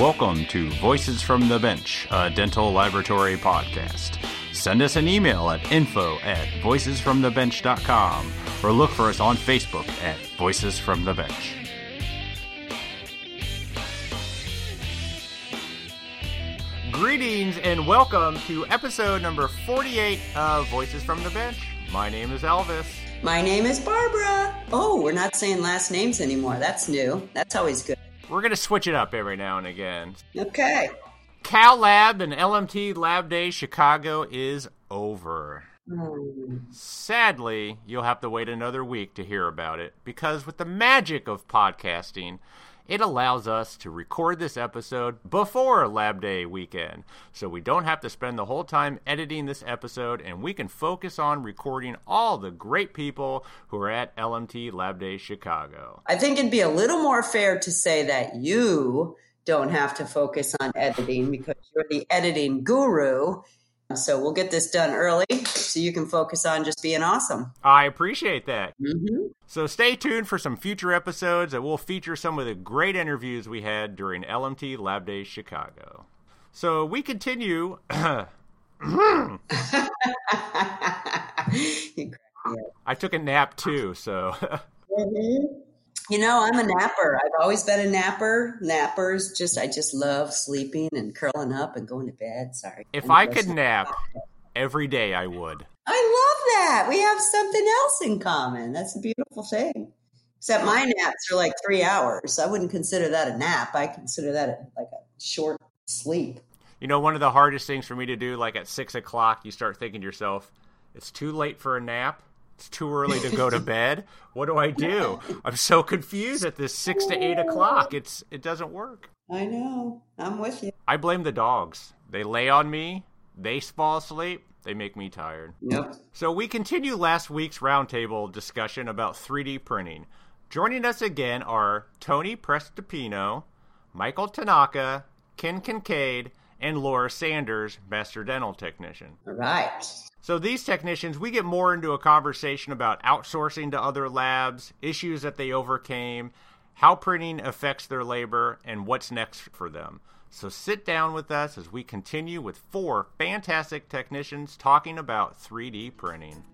Welcome to Voices from the Bench, a dental laboratory podcast. Send us an email at info at voicesfromthebench.com or look for us on Facebook at Voices from the Bench. Greetings and welcome to episode number 48 of Voices from the Bench. My name is Elvis. My name is Barbara. Oh, we're not saying last names anymore. That's new. That's always good. We're going to switch it up every now and again. Okay. Cal Lab and LMT Lab Day Chicago is over. Hmm. Sadly, you'll have to wait another week to hear about it because, with the magic of podcasting, it allows us to record this episode before Lab Day weekend. So we don't have to spend the whole time editing this episode and we can focus on recording all the great people who are at LMT Lab Day Chicago. I think it'd be a little more fair to say that you don't have to focus on editing because you're the editing guru. So we'll get this done early so you can focus on just being awesome. I appreciate that. Mm-hmm. So stay tuned for some future episodes that will feature some of the great interviews we had during LMT Lab Days Chicago. So we continue. You crack me up. I took a nap too, so Mhm. You know, I'm a napper. I've always been a napper. Nappers just I just love sleeping and curling up and going to bed. Sorry. if I'm I could nap every day, I would. I love that. We have something else in common. That's a beautiful thing. Except my naps are like three hours. I wouldn't consider that a nap. I consider that a, like a short sleep. You know, one of the hardest things for me to do, like at six o'clock, you start thinking to yourself, it's too late for a nap. It's too early to go to bed. What do I do? I'm so confused at this six to eight o'clock. It's it doesn't work. I know. I'm with you. I blame the dogs. They lay on me. They fall asleep. They make me tired. Yep. So we continue last week's roundtable discussion about 3D printing. Joining us again are Tony Prestipino, Michael Tanaka, Ken Kincaid, and Laura Sanders, Master Dental Technician. All right. So these technicians, we get more into a conversation about outsourcing to other labs, issues that they overcame, how printing affects their labor, and what's next for them. So sit down with us as we continue with four fantastic technicians talking about 3D printing.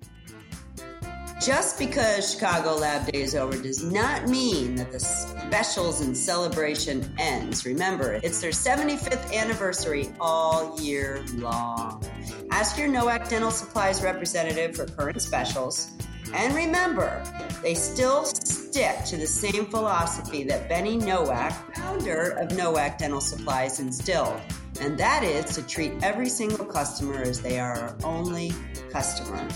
Just because Chicago Lab Day is over does not mean that the specials and celebration ends. Remember, it's their 75th anniversary all year long. Ask your Nowak Dental Supplies representative for current specials. And remember, they still stick to the same philosophy that Benny Nowak, founder of Nowak Dental Supplies, instilled. And that is to treat every single customer as they are our only customer.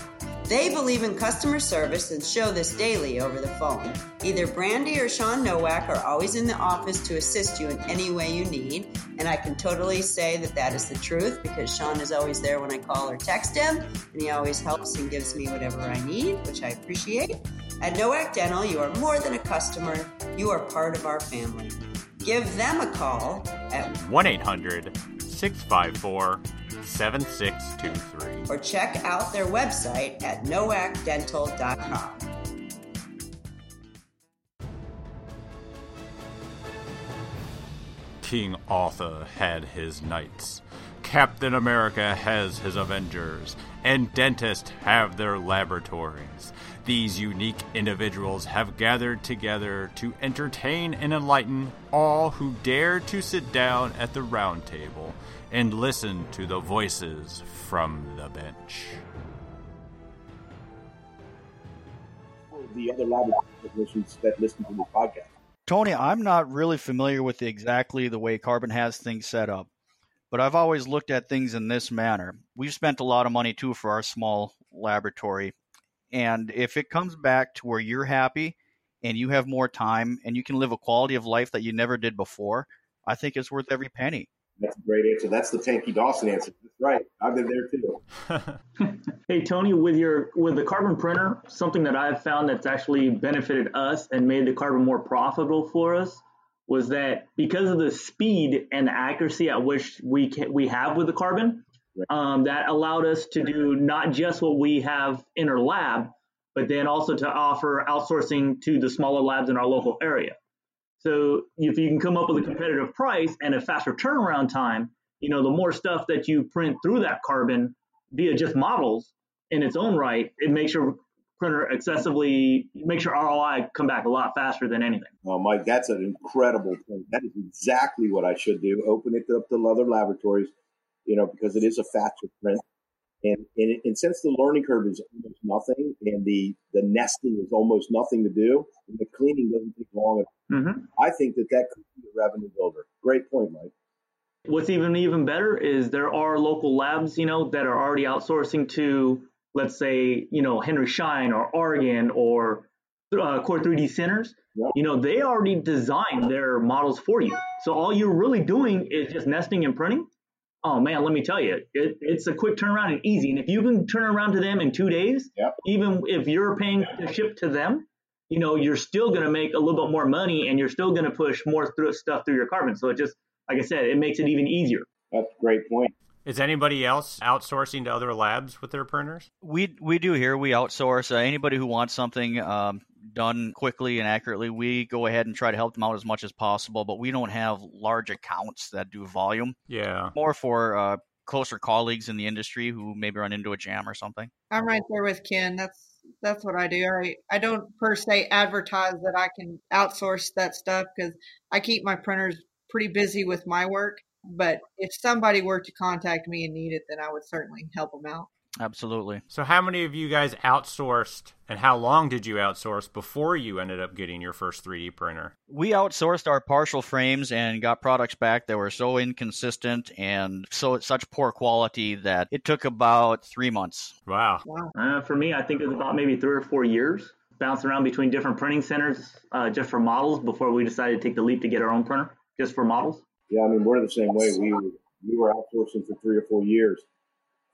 They believe in customer service and show this daily over the phone. Either Brandy or Sean Nowak are always in the office to assist you in any way you need, and I can totally say that that is the truth because Sean is always there when I call or text him, and he always helps and gives me whatever I need, which I appreciate. At Nowak Dental, you are more than a customer, you are part of our family. Give them a call at 1 800 654 7623. or check out their website at nowakdental.com. King Arthur had his knights, Captain America has his Avengers, and dentists have their laboratories. These unique individuals have gathered together to entertain and enlighten all who dare to sit down at the round table and listen to the voices from the bench. for the other laboratory technicians that listen to the podcast. Tony, I'm not really familiar with exactly the way Carbon has things set up, but I've always looked at things in this manner. We've spent a lot of money too for our small laboratory, and if it comes back to where you're happy and you have more time and you can live a quality of life that you never did before, I think it's worth every penny. That's a great answer. That's the Tanky Dawson answer. That's right. I've been there too. Hey Tony, with your with the carbon printer, something that I've found that's actually benefited us and made the carbon more profitable for us was that because of the speed and the accuracy at which we can, we have with the carbon, um, that allowed us to do not just what we have in our lab, but then also to offer outsourcing to the smaller labs in our local area. So if you can come up with a competitive price and a faster turnaround time, you know, the more stuff that you print through that carbon via just models in its own right, it makes your printer excessively makes your ROI come back a lot faster than anything. Oh, Mike, that's an incredible point. That is exactly what I should do. Open it up to other laboratories, you know, because it is a faster print. And, and, and, since the learning curve is almost nothing and the, the nesting is almost nothing to do and the cleaning doesn't take long, mm-hmm. I think that that could be a revenue builder. Great point, Mike. What's even even better is there are local labs, you know, that are already outsourcing to, let's say, you know, Henry Schein or Argen or uh, Core 3D centers. You know, they already designed their models for you. So all you're really doing is just nesting and printing oh man, let me tell you, it, it's a quick turnaround and easy. And if you can turn around to them in two days, yep. even if you're paying to ship to them, you know, you're still going to make a little bit more money and you're still going to push more through stuff through your carbon. So it just, like I said, it makes it even easier. That's a great point. Is anybody else outsourcing to other labs with their printers? We we do here. We outsource. Uh, anybody who wants something um, done quickly and accurately, we go ahead and try to help them out as much as possible. But we don't have large accounts that do volume. Yeah, more for uh, closer colleagues in the industry who maybe run into a jam or something. I'm right there with Ken. That's that's what I do. I I don't per se advertise that I can outsource that stuff because I keep my printers pretty busy with my work. But if somebody were to contact me and need it, then I would certainly help them out. Absolutely. So, how many of you guys outsourced, and how long did you outsource before you ended up getting your first 3D printer? We outsourced our partial frames and got products back that were so inconsistent and so such poor quality that it took about three months. Wow. Wow. Uh, for me, I think it was about maybe three or four years. Bounced around between different printing centers uh, just for models before we decided to take the leap to get our own printer just for models. Yeah, I mean, we're the same way. We were, we were outsourcing for three or four years.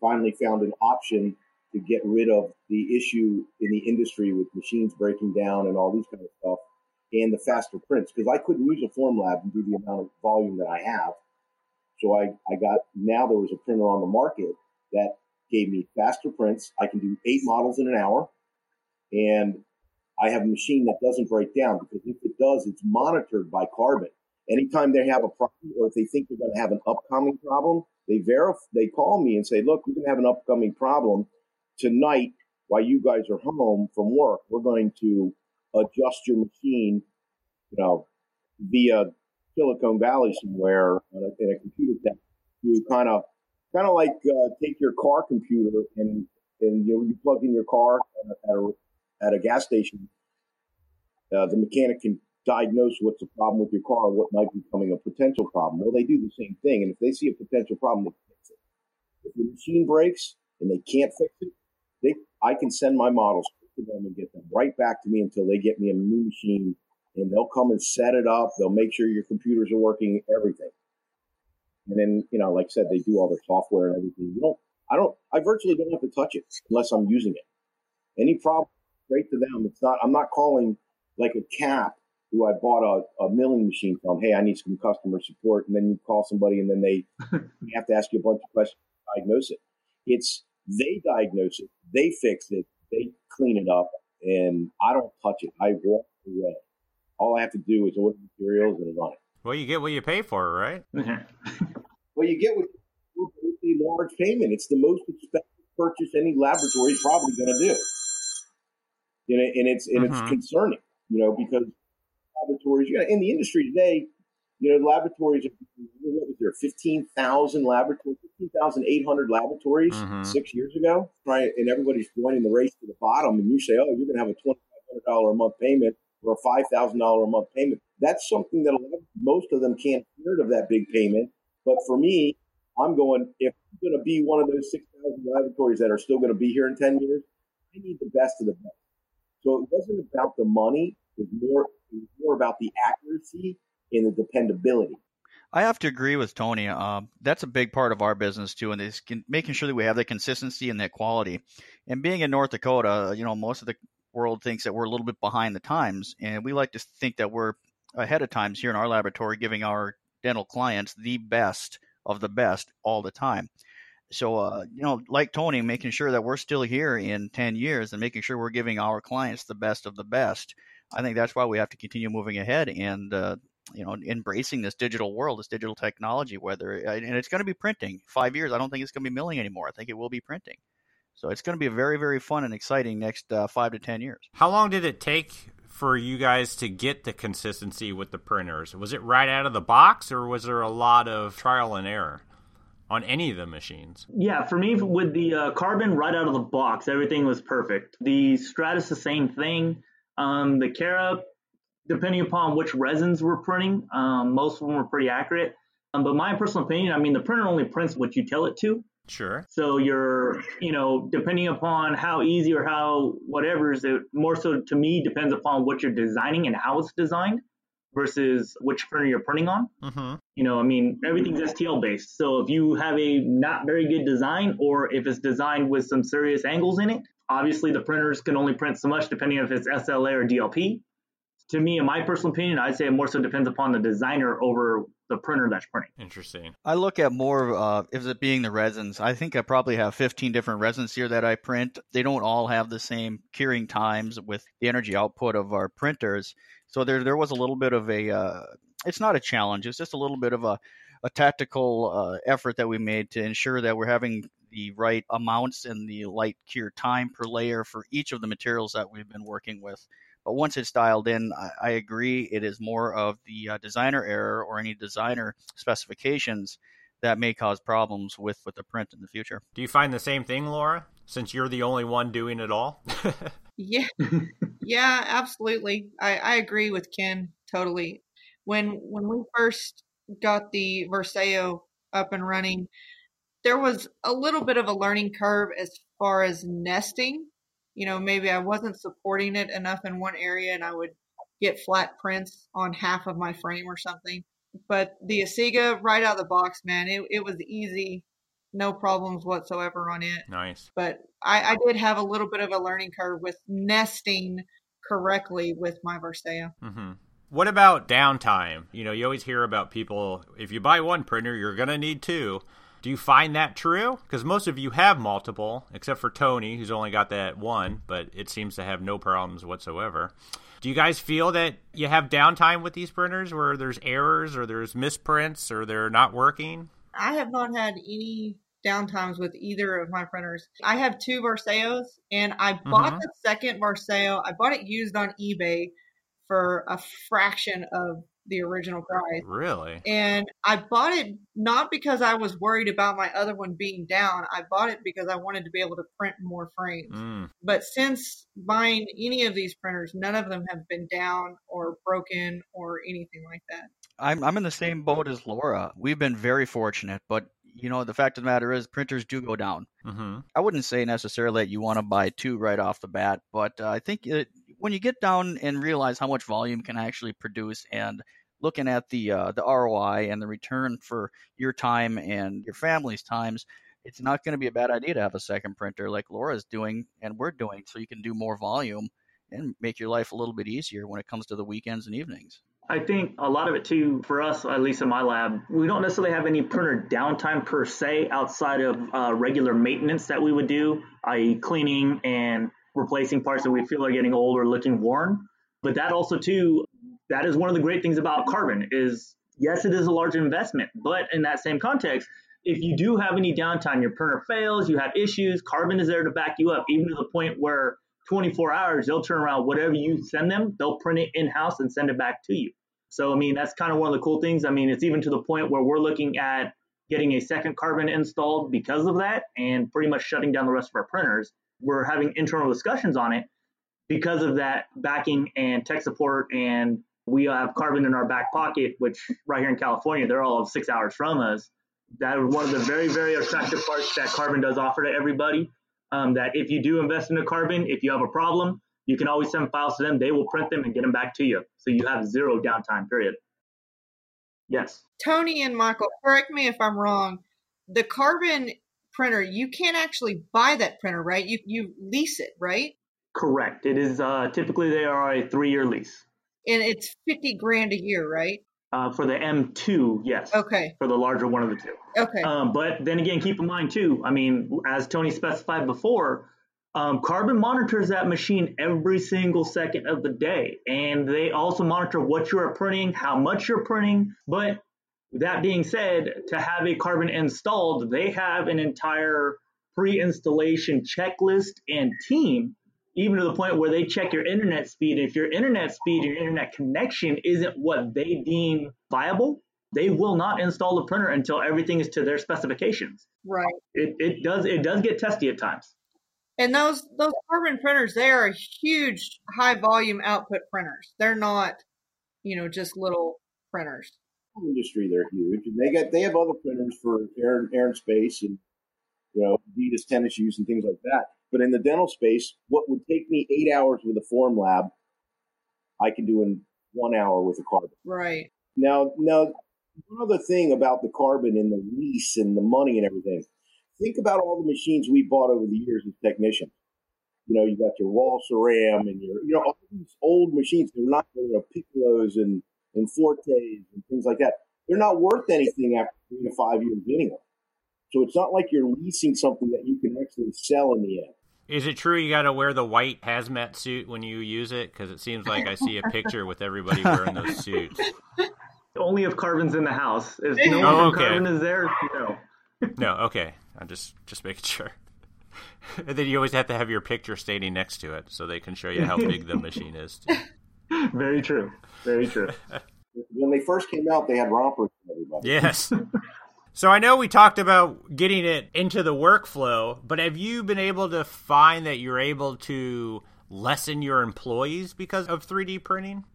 Finally, found an option to get rid of the issue in the industry with machines breaking down and all these kind of stuff, and the faster prints because I couldn't use a form lab and do the amount of volume that I have. So I, I got now there was a printer on the market that gave me faster prints. I can do eight models in an hour, and I have a machine that doesn't break down because if it does, it's monitored by Carbon anytime they have a problem or if they think they're going to have an upcoming problem, they verify, they call me and say, look, we're going to have an upcoming problem tonight while you guys are home from work. We're going to adjust your machine, you know, via Silicon Valley somewhere in a computer tech to kind of, kind of like uh, take your car computer and, and you know, you plug in your car at a, at a gas station. Uh, the mechanic can diagnose what's the problem with your car, what might be becoming a potential problem. Well, they do the same thing. And if they see a potential problem, they fix it. If your machine breaks and they can't fix it, they, I can send my models to them and get them right back to me until they get me a new machine and they'll come and set it up. They'll make sure your computers are working, everything. And then, you know, like I said, they do all their software and everything. You don't, I don't, I virtually don't have to touch it unless I'm using it. Any problem, straight to them. It's not, I'm not calling like a cap who I bought a, a milling machine from. Hey, I need some customer support. And then you call somebody and then they have to ask you a bunch of questions to diagnose it. It's they diagnose it, they fix it, they clean it up, and I don't touch it. I walk away. All I have to do is order materials and run it. Well, you get what you pay for, right? well, you get what a large payment. It's the most expensive purchase any laboratory is probably going to do. And, it, and it's and mm-hmm. it's concerning, you know, because laboratories. You know, in the industry today, you know, laboratories, what was there, 15,000 laboratories, 15,800 laboratories mm-hmm. six years ago, right? And everybody's joining the race to the bottom. And you say, oh, you're going to have a $2,500 a month payment or a $5,000 a month payment. That's something that most of them can't afford of that big payment. But for me, I'm going, if I'm going to be one of those 6,000 laboratories that are still going to be here in 10 years, I need the best of the best. So it wasn't about the money. It's more more about the accuracy and the dependability. I have to agree with Tony. Uh, that's a big part of our business too, and is making sure that we have the consistency and that quality. And being in North Dakota, you know, most of the world thinks that we're a little bit behind the times, and we like to think that we're ahead of times here in our laboratory, giving our dental clients the best of the best all the time. So, uh, you know, like Tony, making sure that we're still here in 10 years and making sure we're giving our clients the best of the best I think that's why we have to continue moving ahead and uh, you know embracing this digital world, this digital technology. Whether and it's going to be printing. Five years, I don't think it's going to be milling anymore. I think it will be printing. So it's going to be very, very fun and exciting next uh, five to ten years. How long did it take for you guys to get the consistency with the printers? Was it right out of the box, or was there a lot of trial and error on any of the machines? Yeah, for me, with the uh, carbon right out of the box, everything was perfect. The Stratasys, the same thing. Um, the cara, depending upon which resins we're printing, um, most of them were pretty accurate. Um, but my personal opinion, I mean, the printer only prints what you tell it to. Sure. So you're, you know, depending upon how easy or how whatever is it more so to me depends upon what you're designing and how it's designed versus which printer you're printing on. Mm-hmm. You know, I mean, everything's STL based. So if you have a not very good design or if it's designed with some serious angles in it, obviously the printers can only print so much depending if it's SLA or DLP to me, in my personal opinion, I'd say it more so depends upon the designer over the printer that's printing. Interesting. I look at more uh, if it being the resins. I think I probably have 15 different resins here that I print. They don't all have the same curing times with the energy output of our printers. So there there was a little bit of a. Uh, it's not a challenge. It's just a little bit of a a tactical uh, effort that we made to ensure that we're having the right amounts and the light cure time per layer for each of the materials that we've been working with. But once it's dialed in, I, I agree it is more of the uh, designer error or any designer specifications that may cause problems with, with the print in the future. Do you find the same thing, Laura? Since you're the only one doing it all? yeah, yeah, absolutely. I, I agree with Ken totally. When when we first got the Varseo up and running, there was a little bit of a learning curve as far as nesting you know, maybe I wasn't supporting it enough in one area and I would get flat prints on half of my frame or something. But the Asiga right out of the box, man, it, it was easy, no problems whatsoever on it. Nice. But I, I did have a little bit of a learning curve with nesting correctly with my Varseo. Mm-hmm. What about downtime? You know, you always hear about people, if you buy one printer, you're going to need two. Do you find that true? Because most of you have multiple, except for Tony, who's only got that one, but it seems to have no problems whatsoever. Do you guys feel that you have downtime with these printers where there's errors or there's misprints or they're not working? I have not had any downtimes with either of my printers. I have two Varseo and I bought mm-hmm. the second Varseo. I bought it used on eBay for a fraction of the original price. Really? And I bought it not because I was worried about my other one being down. I bought it because I wanted to be able to print more frames. Mm. But since buying any of these printers, none of them have been down or broken or anything like that. I'm I'm in the same boat as Laura. We've been very fortunate, but you know the fact of the matter is printers do go down. Mm-hmm. I wouldn't say necessarily that you want to buy two right off the bat, but uh, I think it, when you get down and realize how much volume can actually produce and looking at the uh, the ROI and the return for your time and your family's times, it's not going to be a bad idea to have a second printer like Laura's doing and we're doing, so you can do more volume and make your life a little bit easier when it comes to the weekends and evenings. I think a lot of it too, for us, at least in my lab, we don't necessarily have any printer downtime per se outside of uh, regular maintenance that we would do, i.e., cleaning and replacing parts that we feel are getting old or looking worn. But that also too, that is one of the great things about carbon is yes, it is a large investment, but in that same context, if you do have any downtime, your printer fails, you have issues, carbon is there to back you up, even to the point where 24 hours they'll turn around whatever you send them, they'll print it in house and send it back to you. So I mean that's kind of one of the cool things. I mean it's even to the point where we're looking at getting a second carbon installed because of that and pretty much shutting down the rest of our printers. We're having internal discussions on it because of that backing and tech support and we have carbon in our back pocket, which right here in California, they're all six hours from us. That is one of the very, very attractive parts that carbon does offer to everybody. Um, that if you do invest in a carbon, if you have a problem, you can always send files to them. They will print them and get them back to you. So you have zero downtime, period. Yes. Tony and Michael, correct me if I'm wrong. The carbon printer, you can't actually buy that printer, right? You you lease it, right? Correct. It is uh, typically they are a three year lease and it's 50 grand a year, right? Uh, for the M2, yes. Okay. For the larger one of the two. Okay. Um, but then again, keep in mind too. I mean, as Tony specified before, Um, Carbon monitors that machine every single second of the day, and they also monitor what you are printing, how much you're printing. But that being said, to have a Carbon installed, they have an entire pre-installation checklist and team, even to the point where they check your internet speed. If your internet speed and your internet connection isn't what they deem viable, they will not install the printer until everything is to their specifications. Right. It, it does it does get testy at times. And those those carbon printers, they are huge, high volume output printers. They're not, you know, just little printers. Industry, they're huge, and they got they have other printers for air, air and space, and you know, Adidas tennis shoes and things like that. But in the dental space, what would take me eight hours with a form lab, I can do in one hour with a carbon. Right. Now, now, one other thing about the carbon and the lease and the money and everything think about all the machines we bought over the years as technicians. You know, you got your wall ceram and your, you know, all these old machines. They're not, you know, piccolos and, and fortes and things like that. They're not worth anything after three to five years anyway. So it's not like you're leasing something that you can actually sell in the end. Is it true you got to wear the white hazmat suit when you use it? Because it seems like I see a picture with everybody wearing those suits. Only if carbon's in the house. If no Oh, one okay. carbon is there, oh, no. No, okay. I'm just just making sure. And then you always have to have your picture standing next to it so they can show you how big the machine is. Too. Very true. Very true. When they first came out, they had rompers for everybody. Yes. So I know we talked about getting it into the workflow, but have you been able to find that you're able to lessen your employees because of 3D printing?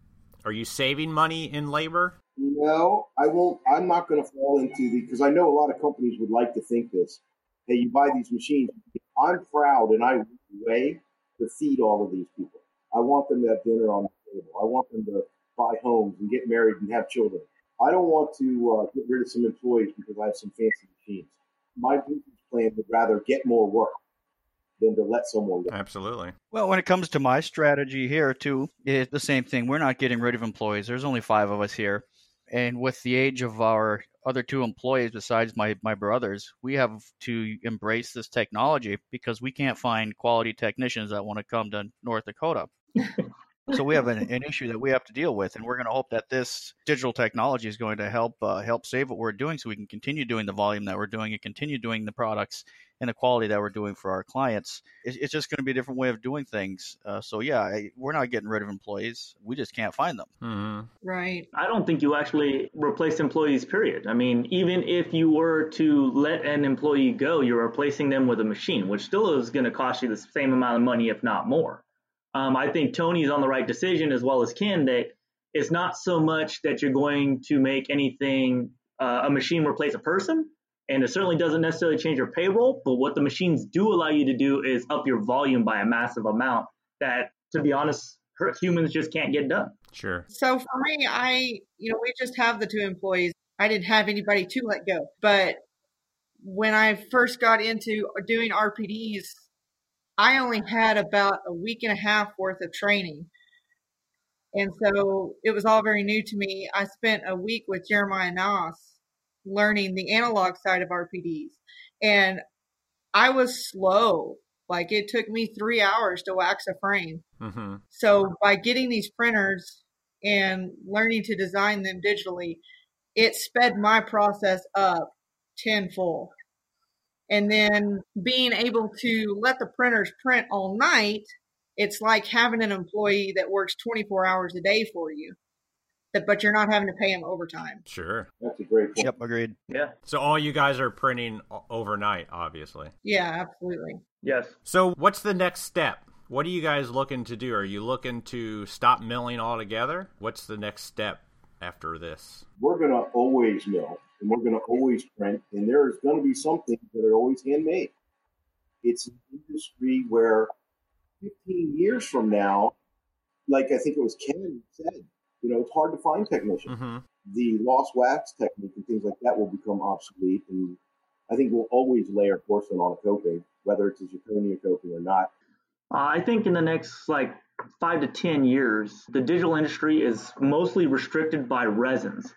Are you saving money in labor? No, I won't. I'm not going to fall into the because I know a lot of companies would like to think this. Hey, you buy these machines. I'm proud and I weigh to feed all of these people. I want them to have dinner on table. I want them to buy homes and get married and have children. I don't want to uh, get rid of some employees because I have some fancy machines. My business plan would rather get more work than to let someone go. Absolutely. Well, when it comes to my strategy here, too, it's the same thing. We're not getting rid of employees. There's only five of us here. And with the age of our other two employees, besides my, my brothers, we have to embrace this technology because we can't find quality technicians that want to come to North Dakota. so we have an, an issue that we have to deal with, and we're going to hope that this digital technology is going to help uh, help save what we're doing, so we can continue doing the volume that we're doing and continue doing the products and the quality that we're doing for our clients. It's, it's just going to be a different way of doing things. Uh, so yeah, I, we're not getting rid of employees. We just can't find them. Mm-hmm. Right. I don't think you actually replace employees, period. I mean, even if you were to let an employee go, you're replacing them with a machine, which still is going to cost you the same amount of money, if not more. Um, I think Tony's on the right decision, as well as Ken, that it's not so much that you're going to make anything, uh, a machine replace a person. And it certainly doesn't necessarily change your payroll, but what the machines do allow you to do is up your volume by a massive amount that, to be honest, humans just can't get done. Sure. So for me, I, you know, we just have the two employees. I didn't have anybody to let go. But when I first got into doing RPDs, I only had about a week and a half worth of training. And so it was all very new to me. I spent a week with Jeremiah Noss learning the analog side of RPDs. And I was slow. Like it took me three hours to wax a frame. Mm-hmm. So by getting these printers and learning to design them digitally, it sped my process up tenfold. And then being able to let the printers print all night, it's like having an employee that works 24 hours a day for you, but you're not having to pay them overtime. Sure. That's a great point. Yep, agreed. Yeah. So all you guys are printing overnight, obviously. Yeah, absolutely. Yes. So what's the next step? What are you guys looking to do? Are you looking to stop milling altogether? What's the next step after this? We're going to always mill and we're going to always print, and there's going to be some things that are always handmade. It's an industry where 15 years from now, like I think it was Ken said, you know, it's hard to find technicians. Mm-hmm. The lost wax technique and things like that will become obsolete, and I think we'll always layer porcelain on a coping, whether it's a zirconia coping or not. Uh, I think in the next like five to 10 years, the digital industry is mostly restricted by resins.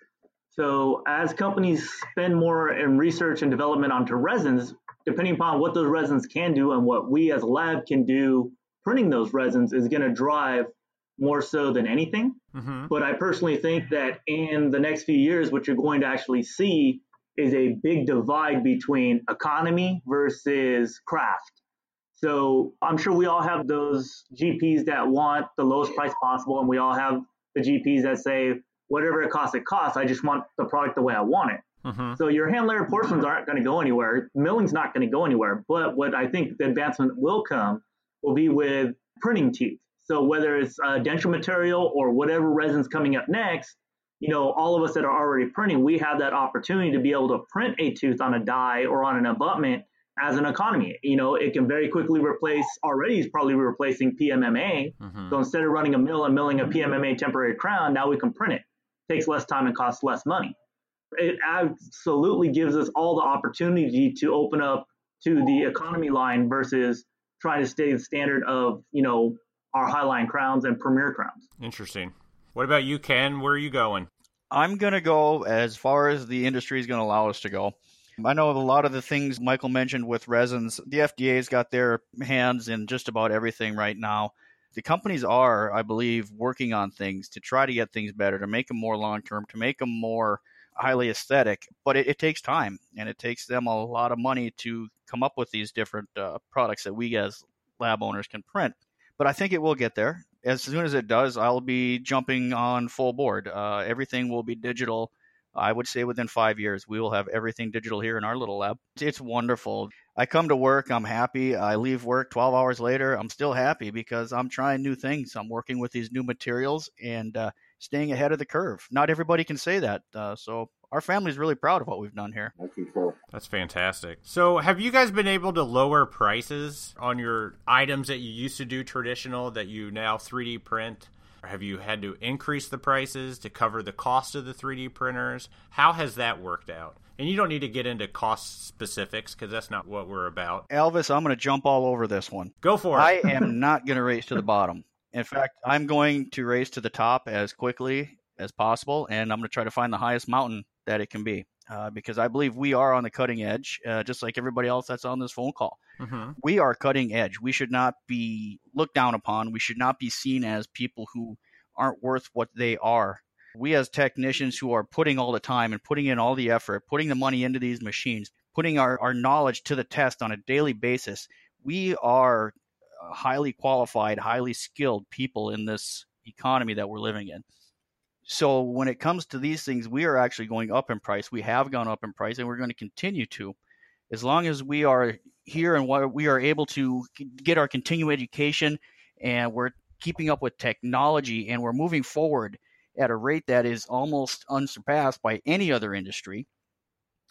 So as companies spend more in research and development onto resins, depending upon what those resins can do and what we as a lab can do printing those resins is going to drive more so than anything. Mm-hmm. But I personally think that in the next few years, what you're going to actually see is a big divide between economy versus craft. So I'm sure we all have those GPs that want the lowest price possible, and we all have the GPs that say, whatever it costs, it costs. I just want the product the way I want it. Mm-hmm. So your hand layer portions aren't going to go anywhere. Milling's not going to go anywhere. But what I think the advancement will come will be with printing teeth. So whether it's a denture material or whatever resin's coming up next, you know, all of us that are already printing, we have that opportunity to be able to print a tooth on a die or on an abutment as an economy. You know, it can very quickly replace already is probably replacing PMMA. Mm-hmm. So instead of running a mill and milling a PMMA temporary crown, now we can print it. Takes less time and costs less money. It absolutely gives us all the opportunity to open up to the economy line versus trying to stay the standard of, you know, our Highline crowns and Premier crowns. Interesting. What about you, Ken? Where are you going? I'm going to go as far as the industry is going to allow us to go. I know a lot of the things Michael mentioned with resins, the FDA's got their hands in just about everything right now. The companies are, I believe, working on things to try to get things better, to make them more long term, to make them more highly aesthetic. But it, it, takes time and it takes them a lot of money to come up with these different uh, products that we as lab owners can print. But I think it will get there. As soon as it does, I'll be jumping on full board. Uh, everything will be digital I would say within five years, we will have everything digital here in our little lab. It's wonderful. I come to work, I'm happy. I leave work 12 hours later, I'm still happy because I'm trying new things. I'm working with these new materials and uh, staying ahead of the curve. Not everybody can say that. Uh, so our family's really proud of what we've done here. That's fantastic. So, have you guys been able to lower prices on your items that you used to do traditional that you now 3D print? Have you had to increase the prices to cover the cost of the 3D printers? How has that worked out? And you don't need to get into cost specifics because that's not what we're about. Elvis, I'm going to jump all over this one. Go for it. I am not going to race to the bottom. In fact, I'm going to race to the top as quickly as possible, and I'm going to try to find the highest mountain that it can be. Uh, because I believe we are on the cutting edge, uh, just like everybody else that's on this phone call. Mm-hmm. We are cutting edge. We should not be looked down upon. We should not be seen as people who aren't worth what they are. We, as technicians who are putting all the time and putting in all the effort, putting the money into these machines, putting our, our knowledge to the test on a daily basis, we are uh, highly qualified, highly skilled people in this economy that we're living in. So when it comes to these things, we are actually going up in price. We have gone up in price, and we're going to continue to, as long as we are here and we are able to get our continuing education, and we're keeping up with technology, and we're moving forward at a rate that is almost unsurpassed by any other industry.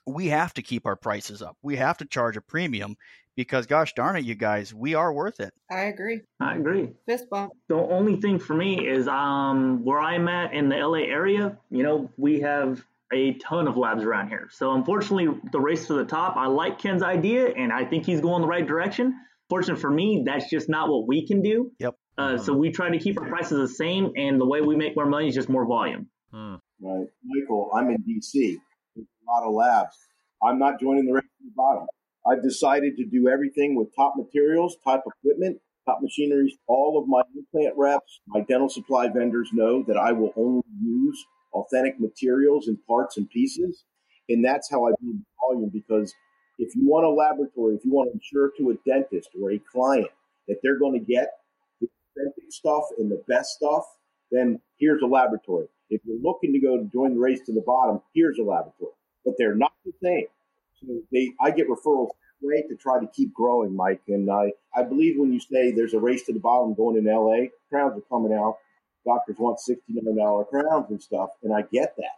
We have to keep our prices up. We have to charge a premium because gosh darn it, you guys, we are worth it. I agree. I agree. Fist bump. The only thing for me is um where I'm at in the LA area, you know, we have a ton of labs around here. So unfortunately the race to the top, I like Ken's idea and I think he's going the right direction. Fortunately for me, that's just not what we can do. Yep. Uh, so we try to keep our prices the same, and the way we make more money is just more volume. Hmm. Right, Michael. I'm in DC. A lot of labs. I'm not joining the race from the bottom. I've decided to do everything with top materials, top equipment, top machinery. All of my implant reps, my dental supply vendors know that I will only use authentic materials and parts and pieces. And that's how I build volume because if you want a laboratory, if you want to ensure to a dentist or a client that they're going to get the authentic stuff and the best stuff, then here's a laboratory. If you're looking to go to join the race to the bottom, here's a laboratory. But they're not the same. So they, I get referrals that way to try to keep growing, Mike. And I, I believe when you say there's a race to the bottom going in LA, crowns are coming out. Doctors want $1,600 crowns and stuff. And I get that.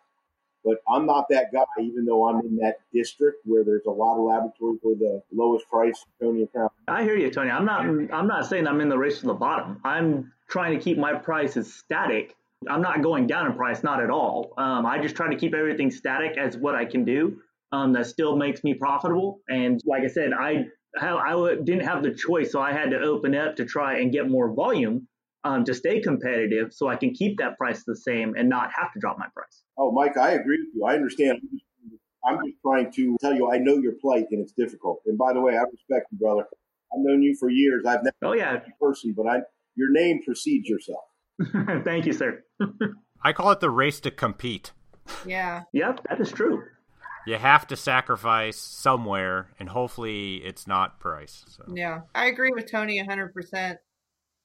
But I'm not that guy, even though I'm in that district where there's a lot of laboratories for the lowest price Tony crown. I hear you, Tony. I'm not. I'm not saying I'm in the race to the bottom. I'm trying to keep my prices static. I'm not going down in price, not at all. Um, I just try to keep everything static as what I can do. Um, that still makes me profitable. And like I said, I I didn't have the choice, so I had to open up to try and get more volume um, to stay competitive, so I can keep that price the same and not have to drop my price. Oh, Mike, I agree with you. I understand. I'm just trying to tell you I know your plight and it's difficult. And by the way, I respect you, brother. I've known you for years. I've never oh yeah met you in person, but I your name precedes yourself. Thank you, sir. I call it the race to compete. Yeah. Yep, that is true. You have to sacrifice somewhere, and hopefully it's not price. So. Yeah. I agree with Tony 100%.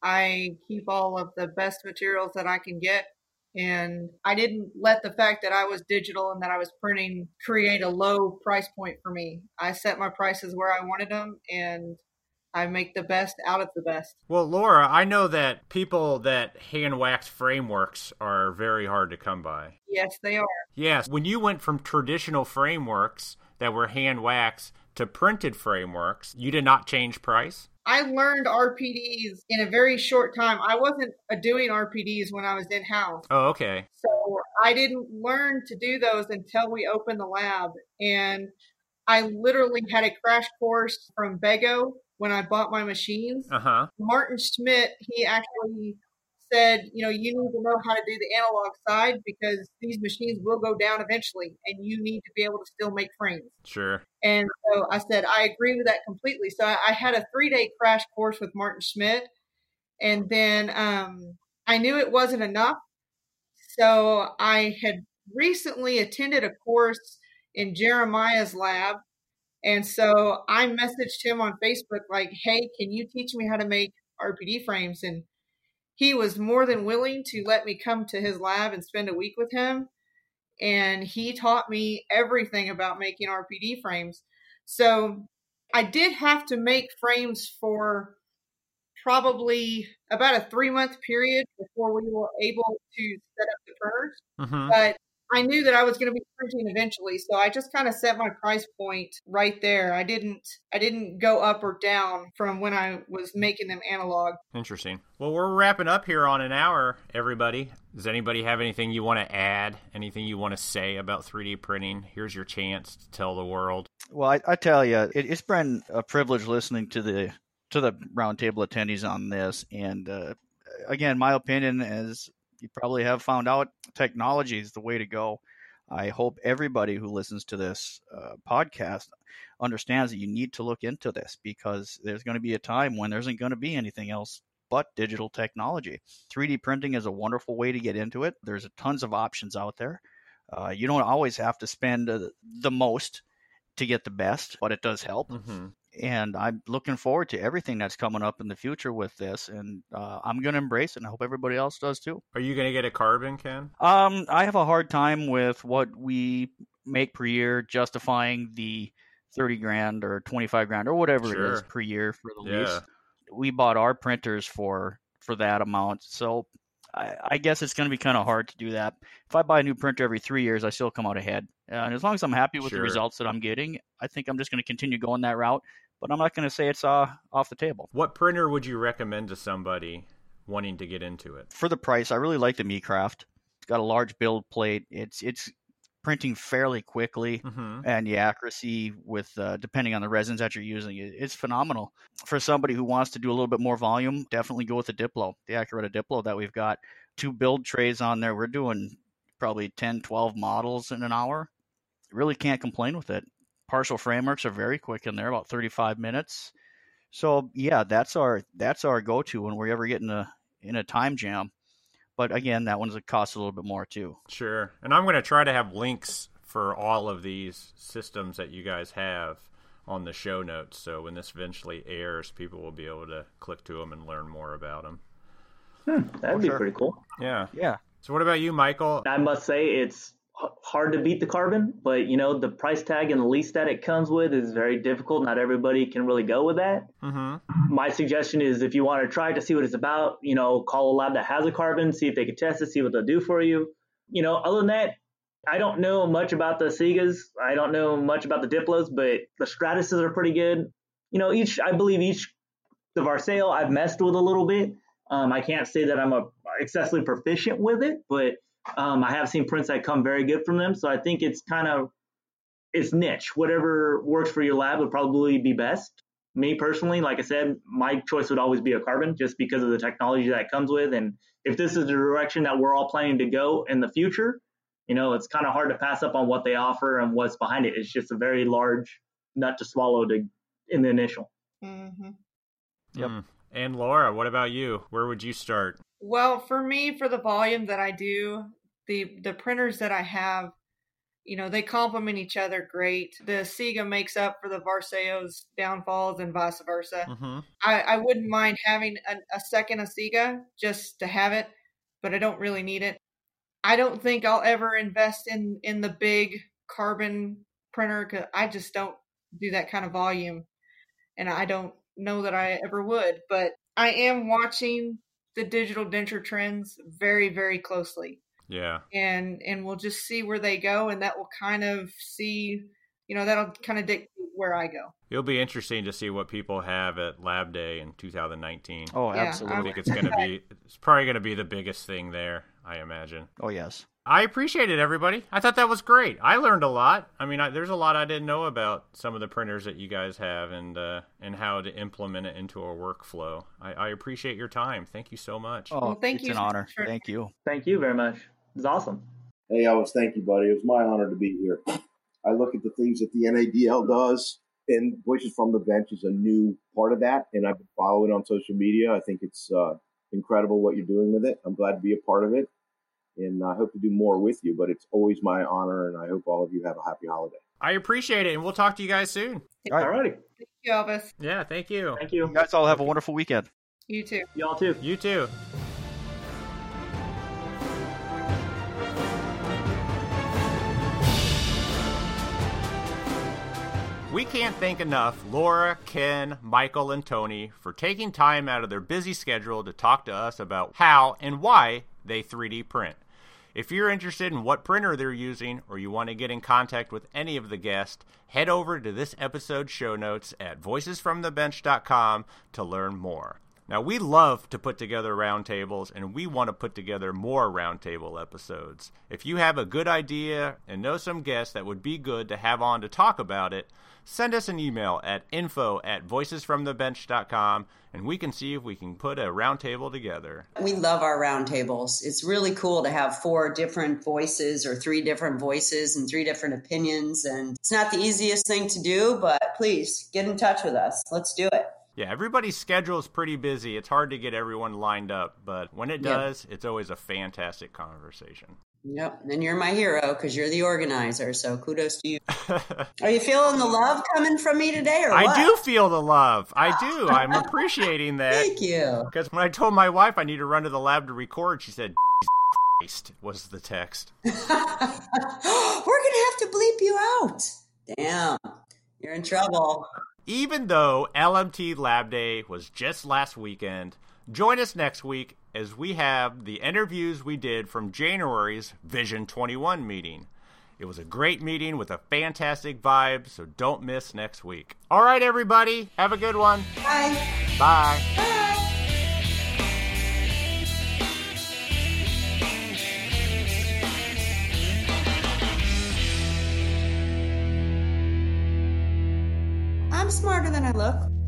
I keep all of the best materials that I can get. And I didn't let the fact that I was digital and that I was printing create a low price point for me. I set my prices where I wanted them and I make the best out of the best. Well, Laura, I know that people that hand wax frameworks are very hard to come by. Yes, they are. Yes, when you went from traditional frameworks that were hand wax to printed frameworks, you did not change price? I learned RPDs in a very short time. I wasn't doing RPDs when I was in house. Oh, okay. So I didn't learn to do those until we opened the lab. And I literally had a crash course from Bego when I bought my machines. Uh huh. Martin Schmidt, he actually said, you know, you need to know how to do the analog side because these machines will go down eventually and you need to be able to still make frames. Sure. And so I said, I agree with that completely. So I, I had a three day crash course with Martin Schmidt. And then um, I knew it wasn't enough. So I had recently attended a course in Jeremiah's lab. And so I messaged him on Facebook, like, hey, can you teach me how to make RPD frames? And he was more than willing to let me come to his lab and spend a week with him. And he taught me everything about making RPD frames. So I did have to make frames for probably about a three month period before we were able to set up the printers. Mm-hmm. But I knew that I was going to be printing eventually, so I just kind of set my price point right there. I didn't I didn't go up or down from when I was making them analog. Interesting. Well, we're wrapping up here on an hour, everybody. Does anybody have anything you want to add? Anything you want to say about 3D printing? Here's your chance to tell the world. Well, I, I tell you, it, it's been a privilege listening to the to the roundtable attendees on this, and uh, again, my opinion is you probably have found out technology is the way to go. I hope everybody who listens to this uh, podcast understands that you need to look into this because there's going to be a time when there isn't going to be anything else but digital technology. 3D printing is a wonderful way to get into it. There's tons of options out there. Uh, you don't always have to spend uh, the most to get the best, but it does help. Mm-hmm. And I'm looking forward to everything that's coming up in the future with this, and uh, I'm going to embrace it. And I hope everybody else does too. Are you going to get a carbon, Ken? Um, I have a hard time with what we make per year justifying the 30 grand or 25 grand or whatever it is per year for the Yeah. lease. We bought our printers for for that amount, so I, I guess it's going to be kind of hard to do that. If I buy a new printer every three years, I still come out ahead. Uh, and as long as I'm happy with Sure. the results that I'm getting, I think I'm just going to continue going that route. But I'm not going to say it's uh, off the table. What printer would you recommend to somebody wanting to get into it? For the price, I really like the MiiCraft. It's got a large build plate. It's it's printing fairly quickly. Mm-hmm. and the accuracy with uh, depending on the resins that you're using it's phenomenal. For somebody who wants to do a little bit more volume definitely go with the diplo the Ackuretta diplo that we've got. Two build trays on there we're doing probably 10 12 models in an hour. Really can't complain with it. Partial frameworks are very quick in there about 35 minutes. So yeah that's our that's our go-to when we're ever getting a in a time jam but again that one's costs a little bit more too Sure. And I'm going to try to have links for all of these systems that you guys have on the show notes. So when this eventually airs, people will be able to click to them and learn more about them. Hmm, that'd be sure. pretty cool. Yeah. yeah So what about you, Michael? I must say it's h- hard to beat the carbon, but you know the price tag and the lease that it comes with is very difficult. Not everybody can really go with that. Mm-hmm. My suggestion is if you want to try to see what it's about, you know, call a lab that has a carbon, see if they can test it, see what they'll do for you. You know, other than that, I don't know much about the Asigas. I don't know much about the Diplos, but the Stratasys are pretty good. You know, each I believe each the Varseo I've messed with a little bit. Um, I can't say that I'm a excessively proficient with it, but um, I have seen prints that come very good from them. So I think it's kind of it's niche. Whatever works for your lab would probably be best. Me personally, like I said, my choice would always be a carbon just because of the technology that it comes with. And if this is the direction that we're all planning to go in the future, you know, it's kind of hard to pass up on what they offer and what's behind it. It's just a very large nut to swallow to in the initial. Mm-hmm. Yep. Mm. And Laura, what about you? Where would you start? Well, for me, for the volume that I do, the the printers that I have, you know, they complement each other great. The Asiga makes up for the Varseo's downfalls and vice versa. Mm-hmm. I, I wouldn't mind having a, a second Asiga just to have it, but I don't really need it. I don't think I'll ever invest in in the big carbon printer because I just don't do that kind of volume, and I don't know that I ever would. But I am watching the digital denture trends very very closely, Yeah. and and we'll just see where they go, and that will kind of see, you know, that'll kind of dictate where I go. It'll be interesting to see what people have at Lab Day in 2019. Oh, Yeah, I absolutely. think it's going to be it's probably going to be the biggest thing there, I imagine. Oh, yes. I appreciate it, everybody. I thought that was great. I learned a lot. I mean, I, there's a lot I didn't know about some of the printers that you guys have and uh, and how to implement it into a workflow. I, I appreciate your time. Thank you so much. Oh, Well, thank it's you It's an honor. for- Thank you. Thank you very much. It's awesome. Hey, Elvis, thank you, buddy. It was my honor to be here. I look at the things that the NADL does, and Voices from the Bench is a new part of that, and I've been following on social media. I think it's uh, incredible what you're doing with it. I'm glad to be a part of it, and I hope to do more with you, but it's always my honor, and I hope all of you have a happy holiday. I appreciate it, and we'll talk to you guys soon. All right. Alrighty. Thank you, Elvis. Yeah, thank you. Thank you. You guys all have a wonderful weekend. You too. Y'all too. You too. We can't thank enough Laura, Ken, Michael, and Tony for taking time out of their busy schedule to talk to us about how and why they 3D print. If you're interested in what printer they're using or you want to get in contact with any of the guests, head over to this episode's show notes at voicesfromthebench.com to learn more. Now, we love to put together roundtables, and we want to put together more roundtable episodes. If you have a good idea and know some guests that would be good to have on to talk about it, send us an email at info at voicesfromthebench.com, and we can see if we can put a roundtable together. We love our roundtables. It's really cool to have four different voices or three different voices and three different opinions. And it's not the easiest thing to do, but please get in touch with us. Let's do it. Yeah, everybody's schedule is pretty busy. It's hard to get everyone lined up, but when it does, it's always a fantastic conversation. Yep. And you're my hero because you're the organizer. So kudos to you. Are you feeling the love coming from me today or I what? do feel the love. I do. I'm appreciating that. Thank you. Because when I told my wife I need to run to the lab to record, she said, Christ, was the text. We're going to have to bleep you out. Damn. You're in trouble. Even though LMT Lab Day was just last weekend, join us next week as we have the interviews we did from January's Vision 21 meeting. It was a great meeting with a fantastic vibe, so don't miss next week. All right, everybody, have a good one. Bye. Bye. Bye. Look?